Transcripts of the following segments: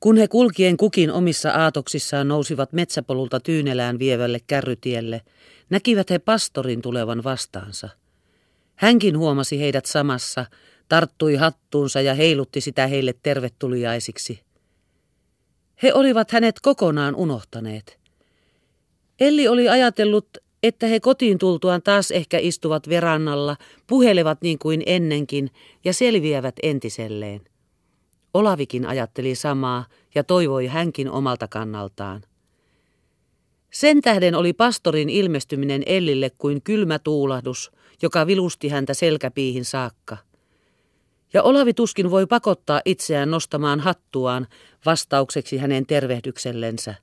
Kun he kulkien kukin omissa aatoksissaan nousivat metsäpolulta tyynelään vievälle kärrytielle, näkivät he pastorin tulevan vastaansa. Hänkin huomasi heidät samassa, tarttui hattuunsa ja heilutti sitä heille tervetuliaisiksi. He olivat hänet kokonaan unohtaneet. Elli oli ajatellut, että he kotiin tultuaan taas ehkä istuvat verannalla, puhelevat niin kuin ennenkin ja selviävät entiselleen. Olavikin ajatteli samaa ja toivoi hänkin omalta kannaltaan. Sen tähden oli pastorin ilmestyminen Ellille kuin kylmä tuulahdus, joka vilusti häntä selkäpiihin saakka. Ja Olavi tuskin voi pakottaa itseään nostamaan hattuaan vastaukseksi hänen tervehdyksellensä.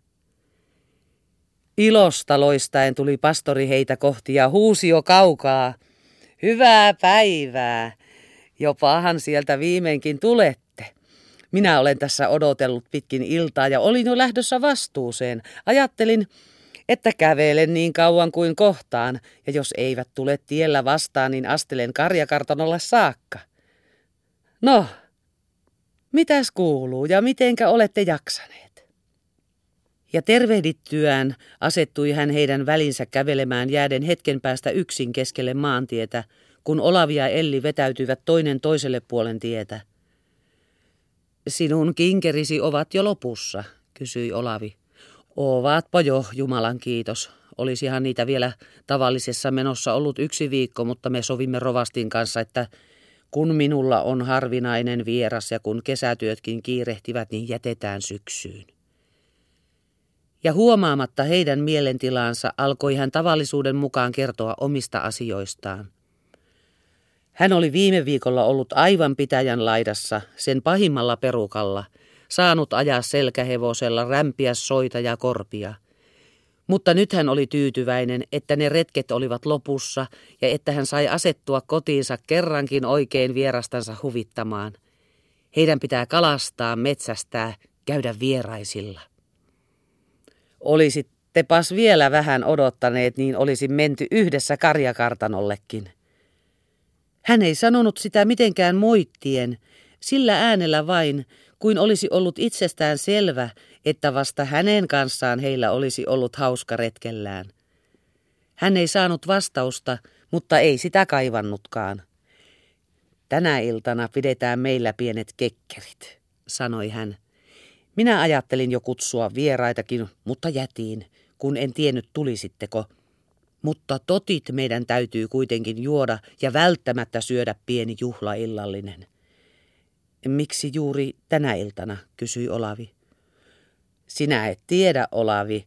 Ilosta loistaen tuli pastori heitä kohti ja huusi jo kaukaa. Hyvää päivää! Jopahan sieltä viimeinkin tulette. Minä olen tässä odotellut pitkin iltaa ja olin jo lähdössä vastuuseen. Ajattelin, että kävelen niin kauan kuin kohtaan, ja jos eivät tule tiellä vastaan, niin astelen karjakartanolle saakka. No, mitäs kuuluu ja mitenkä olette jaksaneet? Ja tervehdittyään asettui hän heidän välinsä kävelemään jääden hetken päästä yksin keskelle maantietä, kun Olavi ja Elli vetäytyivät toinen toiselle puolen tietä. Sinun kinkerisi ovat jo lopussa, kysyi Olavi. Ovatpa jo, Jumalan kiitos. Olisihan niitä vielä tavallisessa menossa ollut yksi viikko, mutta me sovimme Rovastin kanssa, että kun minulla on harvinainen vieras ja kun kesätyötkin kiirehtivät, niin jätetään syksyyn. Ja huomaamatta heidän mielentilaansa alkoi hän tavallisuuden mukaan kertoa omista asioistaan. Hän oli viime viikolla ollut aivan pitäjän laidassa, sen pahimmalla perukalla, saanut ajaa selkähevosella, rämpiä soita ja korpia. Mutta nyt hän oli tyytyväinen, että ne retket olivat lopussa ja että hän sai asettua kotiinsa kerrankin oikein vierastansa huvittamaan. Heidän pitää kalastaa, metsästää, käydä vieraisilla. Olisittepas vielä vähän odottaneet, niin olisi menty yhdessä karjakartanollekin. Hän ei sanonut sitä mitenkään moittien, sillä äänellä vain, kuin olisi ollut itsestään selvä, että vasta hänen kanssaan heillä olisi ollut hauska retkellään. Hän ei saanut vastausta, mutta ei sitä kaivannutkaan. Tänä iltana pidetään meillä pienet kekkerit, sanoi hän. Minä ajattelin jo kutsua vieraitakin, mutta jätiin, kun en tiennyt tulisitteko – mutta totit meidän täytyy kuitenkin juoda ja välttämättä syödä pieni juhlaillallinen. Miksi juuri tänä iltana, kysyi Olavi. Sinä et tiedä, Olavi,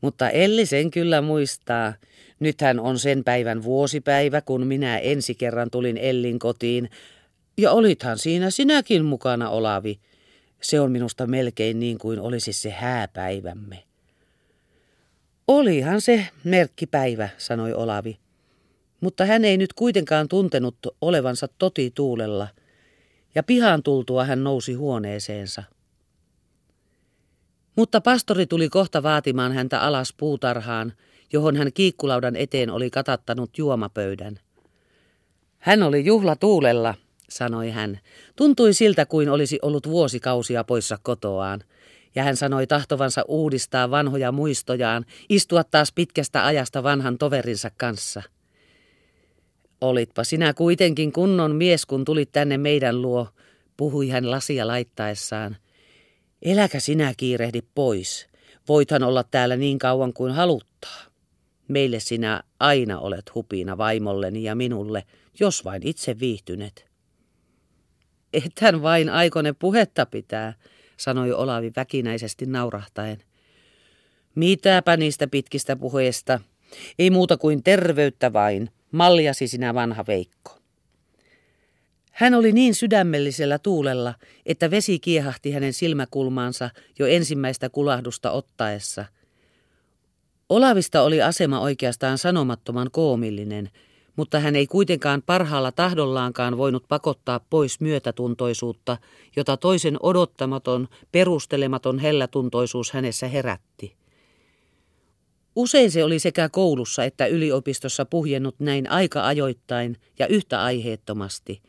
mutta Elli sen kyllä muistaa. Nythän on sen päivän vuosipäivä, kun minä ensi kerran tulin Ellin kotiin. Ja olithan siinä sinäkin mukana, Olavi. Se on minusta melkein niin kuin olisi se hääpäivämme. Olihan se merkkipäivä, sanoi Olavi. Mutta hän ei nyt kuitenkaan tuntenut olevansa toti tuulella, ja pihaan tultua hän nousi huoneeseensa. Mutta pastori tuli kohta vaatimaan häntä alas puutarhaan, johon hän kiikkulaudan eteen oli katattanut juomapöydän. Hän oli juhla tuulella, sanoi hän. Tuntui siltä kuin olisi ollut vuosikausia poissa kotoaan – ja hän sanoi tahtovansa uudistaa vanhoja muistojaan, istua taas pitkästä ajasta vanhan toverinsa kanssa. Olitpa sinä kuitenkin kunnon mies, kun tulit tänne meidän luo, puhui hän lasia laittaessaan. Eläkä sinä kiirehdi pois. Voithan olla täällä niin kauan kuin haluttaa. Meille sinä aina olet hupina vaimolleni ja minulle, jos vain itse viihtynet. Ethän vain aikone puhetta pitää, sanoi Olavi väkinäisesti naurahtaen. Mitäpä niistä pitkistä puheista? Ei muuta kuin terveyttä vain. Maljasi sinä vanha Veikko. Hän oli niin sydämellisellä tuulella, että vesi kiehahti hänen silmäkulmaansa jo ensimmäistä kulahdusta ottaessa. Olavista oli asema oikeastaan sanomattoman koomillinen – mutta hän ei kuitenkaan parhaalla tahdollaankaan voinut pakottaa pois myötätuntoisuutta, jota toisen odottamaton, perustelematon hellätuntoisuus hänessä herätti. Usein se oli sekä koulussa että yliopistossa puhjennut näin aika ajoittain ja yhtä aiheettomasti.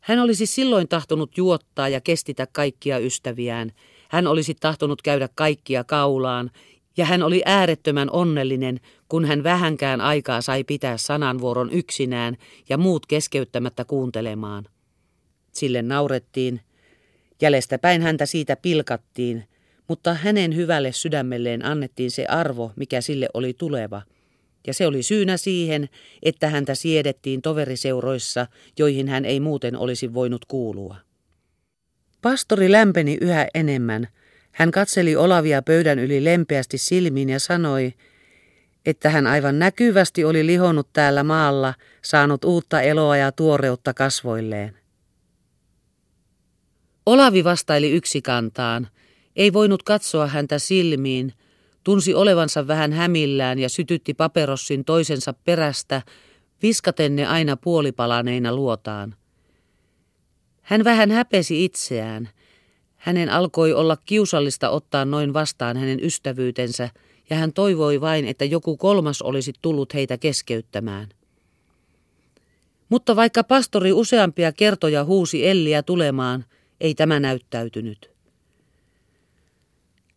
Hän olisi silloin tahtonut juottaa ja kestitä kaikkia ystäviään. hän olisi tahtonut käydä kaikkia kaulaan, ja hän oli äärettömän onnellinen, kun hän vähänkään aikaa sai pitää sananvuoron yksinään ja muut keskeyttämättä kuuntelemaan. Sille naurettiin, jäljestäpäin häntä siitä pilkattiin, mutta hänen hyvälle sydämelleen annettiin se arvo, mikä sille oli tuleva. Ja se oli syynä siihen, että häntä siedettiin toveriseuroissa, joihin hän ei muuten olisi voinut kuulua. Pastori lämpeni yhä enemmän. Hän katseli Olavia pöydän yli lempeästi silmiin ja sanoi, että hän aivan näkyvästi oli lihonnut täällä maalla, saanut uutta eloa ja tuoreutta kasvoilleen. Olavi vastaili yksikantaan. Ei voinut katsoa häntä silmiin, tunsi olevansa vähän hämillään ja sytytti paperossin toisensa perästä, viskaten ne aina puolipalaneina luotaan. Hän vähän häpesi itseään. Hänen alkoi olla kiusallista ottaa noin vastaan hänen ystävyytensä, ja hän toivoi vain, että joku kolmas olisi tullut heitä keskeyttämään. Mutta vaikka pastori useampia kertoja huusi Elliä tulemaan, ei tämä näyttäytynyt.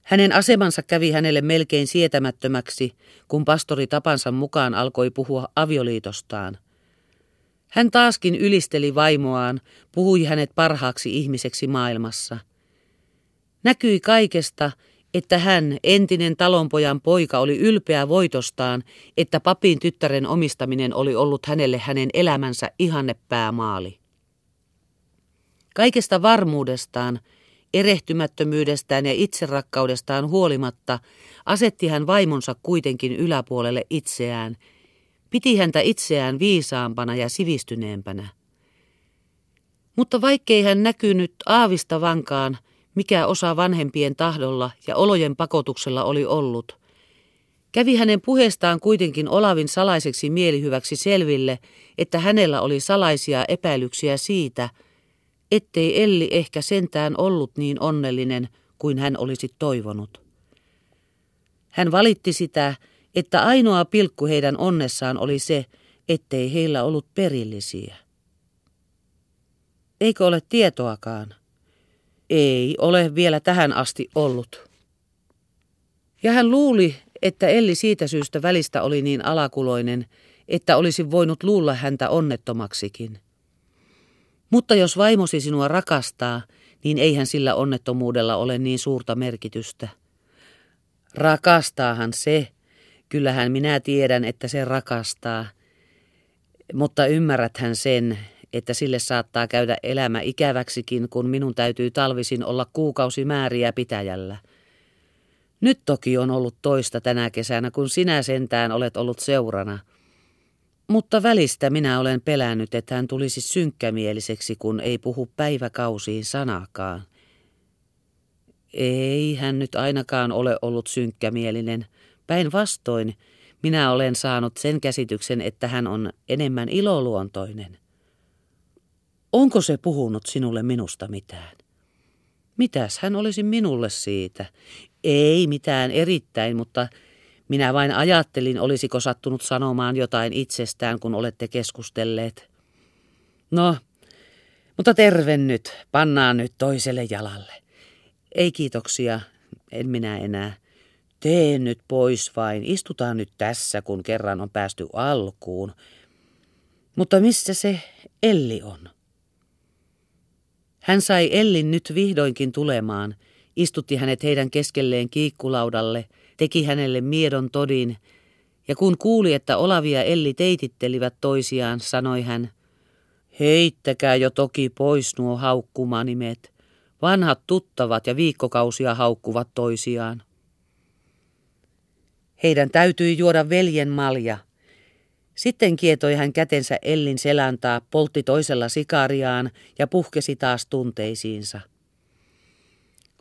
Hänen asemansa kävi hänelle melkein sietämättömäksi, kun pastori tapansa mukaan alkoi puhua avioliitostaan. Hän taaskin ylisteli vaimoaan, puhui hänet parhaaksi ihmiseksi maailmassa. Näkyi kaikesta, että hän, entinen talonpojan poika, oli ylpeä voitostaan, että papin tyttären omistaminen oli ollut hänelle hänen elämänsä ihanne päämaali. Kaikesta varmuudestaan, erehtymättömyydestään ja itserakkaudestaan huolimatta asetti hän vaimonsa kuitenkin yläpuolelle itseään, piti häntä itseään viisaampana ja sivistyneempänä. Mutta vaikkei hän näkynyt aavista vankaan, mikä osa vanhempien tahdolla ja olojen pakotuksella oli ollut, kävi hänen puheestaan kuitenkin Olavin salaiseksi mielihyväksi selville, että hänellä oli salaisia epäilyksiä siitä, ettei Elli ehkä sentään ollut niin onnellinen kuin hän olisi toivonut. Hän valitti sitä, että ainoa pilkku heidän onnessaan oli se, ettei heillä ollut perillisiä. Eikö ole tietoakaan? Ei ole vielä tähän asti ollut. Ja hän luuli, että Elli siitä syystä välistä oli niin alakuloinen, että olisi voinut luulla häntä onnettomaksikin. Mutta jos vaimosi sinua rakastaa, niin eihän sillä onnettomuudella ole niin suurta merkitystä. Rakastaahan se. Kyllähän minä tiedän, että se rakastaa. Mutta ymmärräthän sen, että sille saattaa käydä elämä ikäväksikin, kun minun täytyy talvisin olla kuukausimääriä pitäjällä. Nyt toki on ollut toista tänä kesänä, kun sinä sentään olet ollut seurana – mutta välistä minä olen pelännyt, että hän tulisi synkkämieliseksi, kun ei puhu päiväkausiin sanakaan. Ei hän nyt ainakaan ole ollut synkkämielinen. Päinvastoin minä olen saanut sen käsityksen, että hän on enemmän iloluontoinen. Onko se puhunut sinulle minusta mitään? Mitäs hän olisi minulle siitä? Ei mitään erittäin, mutta minä vain ajattelin, olisiko sattunut sanomaan jotain itsestään, kun olette keskustelleet. No, mutta terve nyt, pannaan nyt toiselle jalalle. Ei kiitoksia, en minä enää. Tee nyt pois vain, istutaan nyt tässä, kun kerran on päästy alkuun. Mutta missä se Elli on? Hän sai Ellin nyt vihdoinkin tulemaan, istutti hänet heidän keskelleen kiikkulaudalle – teki hänelle miedon todin, ja kun kuuli, että Olavi ja Elli teitittelivät toisiaan, sanoi hän, heittäkää jo toki pois nuo haukkumanimet. Vanhat tuttavat ja viikkokausia haukkuvat toisiaan. Heidän täytyi juoda veljen malja. Sitten kietoi hän kätensä Ellin seläntaa, poltti toisella sikariaan ja puhkesi taas tunteisiinsa.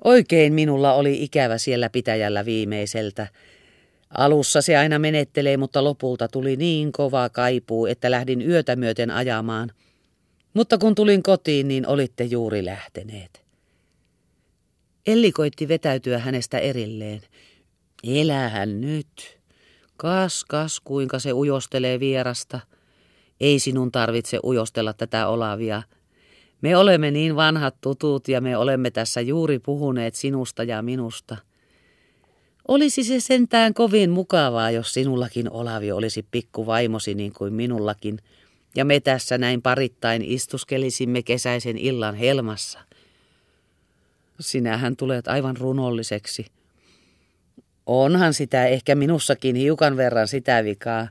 Oikein minulla oli ikävä siellä pitäjällä viimeiseltä. Alussa se aina menettelee, mutta lopulta tuli niin kova kaipuu, että lähdin yötä myöten ajamaan. Mutta kun tulin kotiin, niin olitte juuri lähteneet. Elli koitti vetäytyä hänestä erilleen. Elähän nyt. Kas, kas, kuinka se ujostelee vierasta. Ei sinun tarvitse ujostella tätä olavia. Me olemme niin vanhat tutut ja me olemme tässä juuri puhuneet sinusta ja minusta. Olisi se sentään kovin mukavaa, jos sinullakin Olavi olisi pikku vaimosi niin kuin minullakin, ja me tässä näin parittain istuskelisimme kesäisen illan helmassa. Sinähän tulet aivan runolliseksi. Onhan sitä ehkä minussakin hiukan verran sitä vikaa,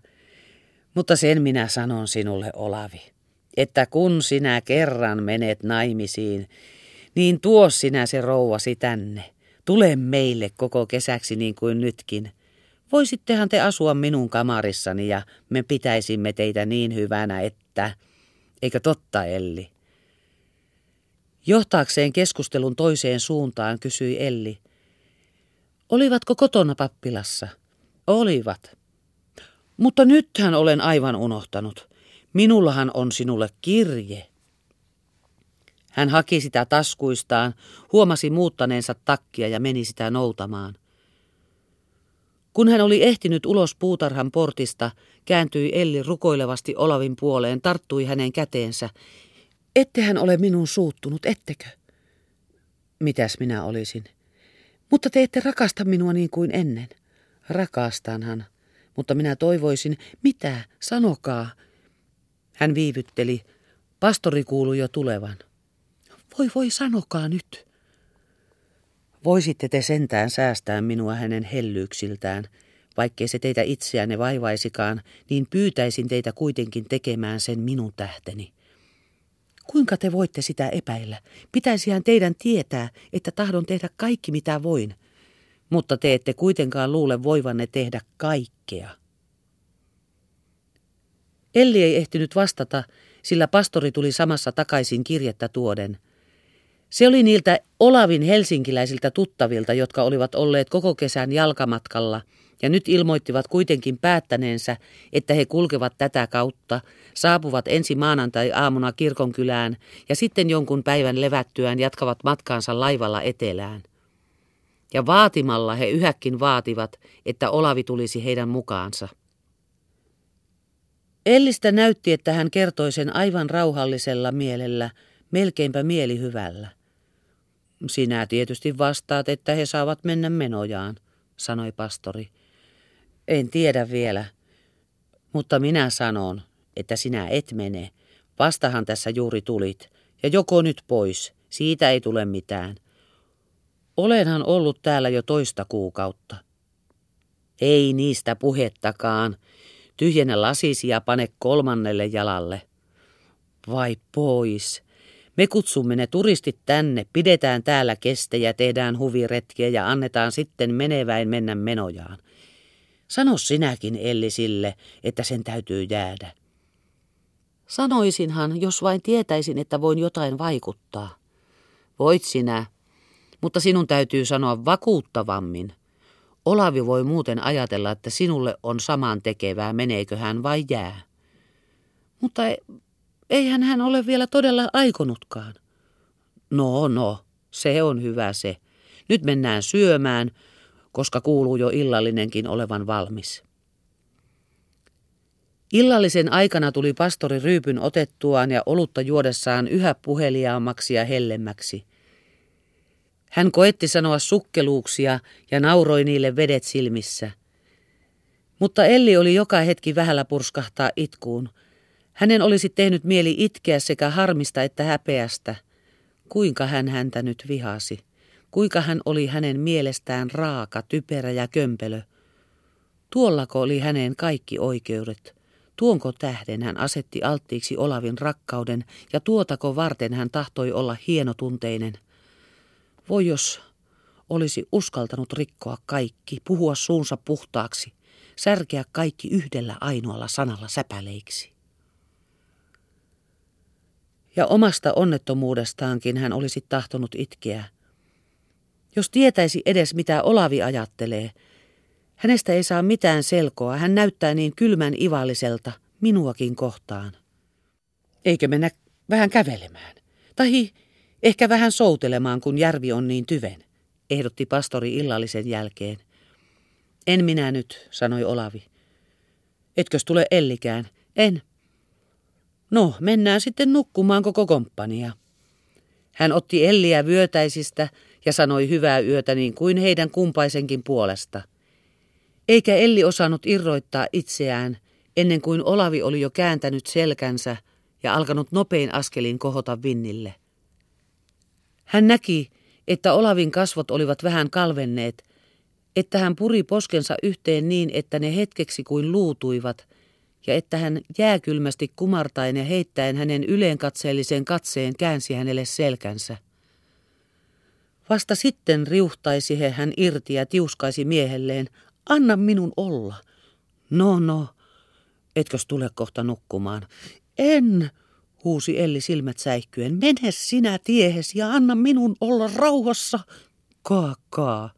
mutta sen minä sanon sinulle, Olavi, että kun sinä kerran menet naimisiin, niin tuo sinä se rouvasi tänne. Tule meille koko kesäksi niin kuin nytkin. Voisittehan te asua minun kamarissani ja me pitäisimme teitä niin hyvänä, että... Eikö totta, Elli? Johtaakseen keskustelun toiseen suuntaan kysyi Elli. Olivatko kotona pappilassa? Olivat. Mutta nythän olen aivan unohtanut. Minullahan on sinulle kirje. Hän haki sitä taskuistaan, huomasi muuttaneensa takkia ja meni sitä noutamaan. Kun hän oli ehtinyt ulos puutarhan portista, kääntyi Elli rukoilevasti Olavin puoleen, tarttui hänen käteensä. Ettehän ole minun suuttunut, ettekö? Mitäs minä olisin? Mutta te ette rakasta minua niin kuin ennen. Rakastanhan, mutta minä toivoisin, mitä, sanokaa. Hän viivytteli. Pastori kuului jo tulevan. Voi voi, sanokaa nyt. Voisitte te sentään säästää minua hänen hellyyksiltään, vaikkei se teitä itseänne vaivaisikaan, niin pyytäisin teitä kuitenkin tekemään sen minun tähteni. Kuinka te voitte sitä epäillä? Pitäisihän teidän tietää, että tahdon tehdä kaikki mitä voin, mutta te ette kuitenkaan luule voivanne tehdä kaikkea. Elli ei ehtinyt vastata, sillä pastori tuli samassa takaisin kirjettä tuoden – se oli niiltä Olavin helsinkiläisiltä tuttavilta, jotka olivat olleet koko kesän jalkamatkalla ja nyt ilmoittivat kuitenkin päättäneensä, että he kulkevat tätä kautta, saapuvat ensi maanantai-aamuna kirkonkylään ja sitten jonkun päivän levättyään jatkavat matkaansa laivalla etelään. Ja vaatimalla he yhäkin vaativat, että Olavi tulisi heidän mukaansa. Ellistä näytti, että hän kertoi sen aivan rauhallisella mielellä, melkeinpä mielihyvällä. Sinä tietysti vastaat, että he saavat mennä menojaan, sanoi pastori. En tiedä vielä, mutta minä sanon, että sinä et mene. Vastahan tässä juuri tulit, ja joko nyt pois, siitä ei tule mitään. Olenhan ollut täällä jo toista kuukautta. Ei niistä puhettakaan. Tyhjennä lasisi ja pane kolmannelle jalalle. Vai pois. Me kutsumme ne turistit tänne, pidetään täällä kestejä, tehdään huviretkiä ja annetaan sitten meneväin mennä menojaan. Sano sinäkin Elli sille, että sen täytyy jäädä. Sanoisinhan, jos vain tietäisin, että voin jotain vaikuttaa. Voit sinä, mutta sinun täytyy sanoa vakuuttavammin. Olavi voi muuten ajatella, että sinulle on samaan tekevää, meneekö hän vai jää. Mutta Eihän hän ole vielä todella aikonutkaan. No, no, se on hyvä se. Nyt mennään syömään, koska kuuluu jo illallinenkin olevan valmis. Illallisen aikana tuli pastori ryypyn otettuaan ja olutta juodessaan yhä puheliaammaksi ja hellemmäksi. Hän koetti sanoa sukkeluuksia ja nauroi niille vedet silmissä. Mutta Elli oli joka hetki vähällä purskahtaa itkuun – hänen olisi tehnyt mieli itkeä sekä harmista että häpeästä. Kuinka hän häntä nyt vihasi? Kuinka hän oli hänen mielestään raaka, typerä ja kömpelö? Tuollako oli hänen kaikki oikeudet? Tuonko tähden hän asetti alttiiksi Olavin rakkauden ja tuotako varten hän tahtoi olla hienotunteinen? Voi jos olisi uskaltanut rikkoa kaikki, puhua suunsa puhtaaksi, särkeä kaikki yhdellä ainoalla sanalla säpäleiksi. Ja omasta onnettomuudestaankin hän olisi tahtonut itkeä. Jos tietäisi edes mitä Olavi ajattelee, hänestä ei saa mitään selkoa, hän näyttää niin kylmän ivalliselta, minuakin kohtaan. Eikö mennä vähän kävelemään? Tai ehkä vähän soutelemaan, kun järvi on niin tyven, ehdotti pastori illallisen jälkeen. En minä nyt, sanoi Olavi. Etkös tule Ellikään? En. No, mennään sitten nukkumaan koko komppania. Hän otti Elliä vyötäisistä ja sanoi hyvää yötä niin kuin heidän kumpaisenkin puolesta. Eikä Elli osannut irroittaa itseään ennen kuin Olavi oli jo kääntänyt selkänsä ja alkanut nopein askelin kohota vinnille. Hän näki, että Olavin kasvot olivat vähän kalvenneet, että hän puri poskensa yhteen niin, että ne hetkeksi kuin luutuivat, ja että hän jääkylmästi kumartain ja heittäen hänen yleenkatseellisen katseen käänsi hänelle selkänsä. Vasta sitten riuhtaisi he hän irti ja tiuskaisi miehelleen, anna minun olla. No, no, etkös tule kohta nukkumaan? En, huusi Elli silmät säikkyen. Mene sinä tiehes ja anna minun olla rauhassa. Kaakaa,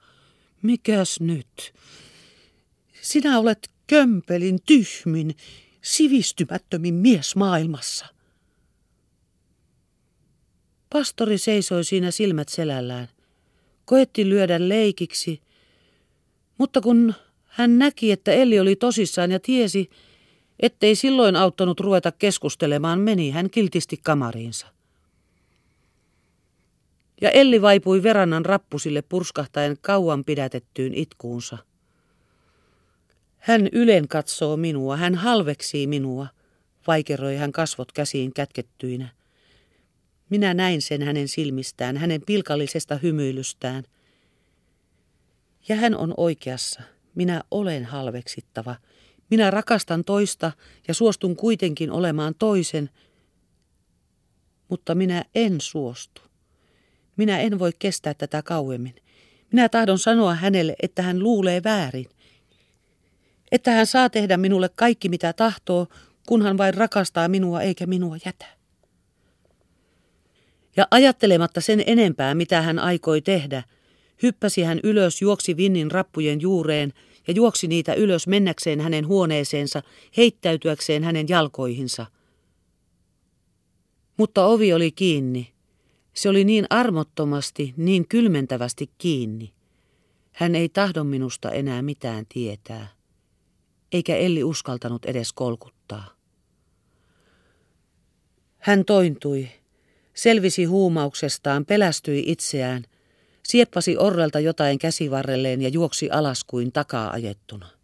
mikäs nyt? Sinä olet kömpelin, tyhmin, sivistymättömin mies maailmassa. Pastori seisoi siinä silmät selällään. Koetti lyödä leikiksi, mutta kun hän näki, että Elli oli tosissaan ja tiesi, ettei silloin auttanut ruveta keskustelemaan, meni hän kiltisti kamariinsa. Ja Elli vaipui verannan rappusille purskahtaen kauan pidätettyyn itkuunsa. Hän ylen katsoo minua, hän halveksii minua, vaikeroi hän kasvot käsiin kätkettyinä. Minä näin sen hänen silmistään, hänen pilkallisesta hymyilystään. Ja hän on oikeassa. Minä olen halveksittava. Minä rakastan toista ja suostun kuitenkin olemaan toisen, mutta minä en suostu. Minä en voi kestää tätä kauemmin. Minä tahdon sanoa hänelle, että hän luulee väärin. Että hän saa tehdä minulle kaikki mitä tahtoo, kunhan vain rakastaa minua eikä minua jätä. Ja ajattelematta sen enempää, mitä hän aikoi tehdä, hyppäsi hän ylös, juoksi vinnin rappujen juureen ja juoksi niitä ylös mennäkseen hänen huoneeseensa, heittäytyäkseen hänen jalkoihinsa. Mutta ovi oli kiinni. Se oli niin armottomasti, niin kylmentävästi kiinni. Hän ei tahdon minusta enää mitään tietää. Eikä Elli uskaltanut edes kolkuttaa. Hän tointui, selvisi huumauksestaan, pelästyi itseään, sieppasi orrelta jotain käsivarrelleen ja juoksi alas kuin takaa ajettuna.